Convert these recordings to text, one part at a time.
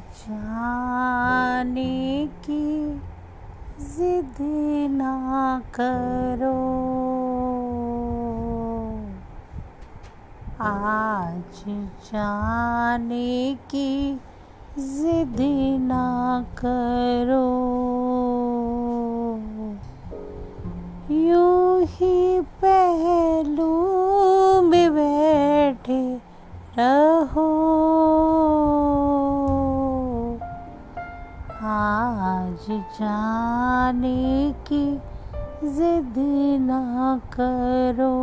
जाने की जिद ना करो। आज जाने की जिद ना करो। यूँ ही पहलू आज जाने की जिद ना करो।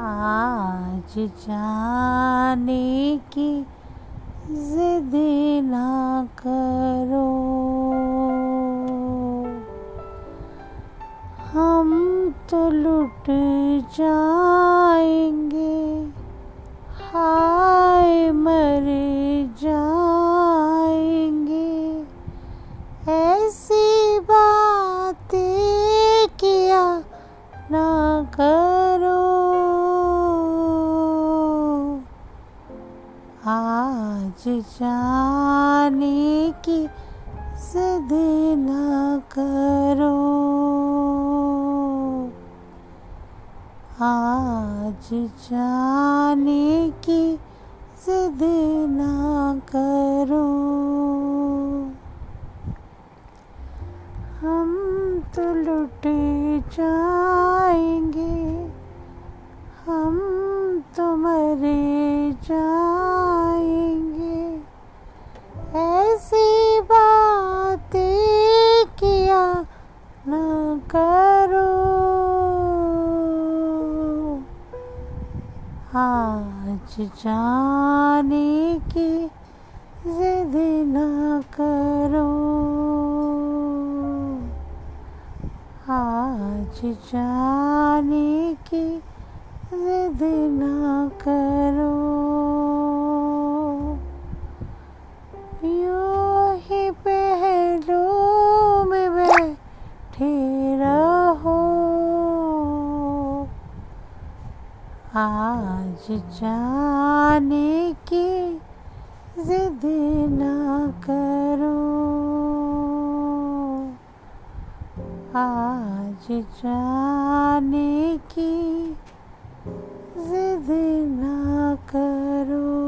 आज जाने की जिद ना करो। हम तो लुट जाएँगे। हाय मर आज जाने की जिद ना करो। आज जाने की जिद ना करो। हम तो लुट जाएँगे आज जाने की जिद ना करो। आज जाने की जिद ना करो। यूँ ही पहलू आज जाने की जिद ना करो। आज जाने की जिद ना करो।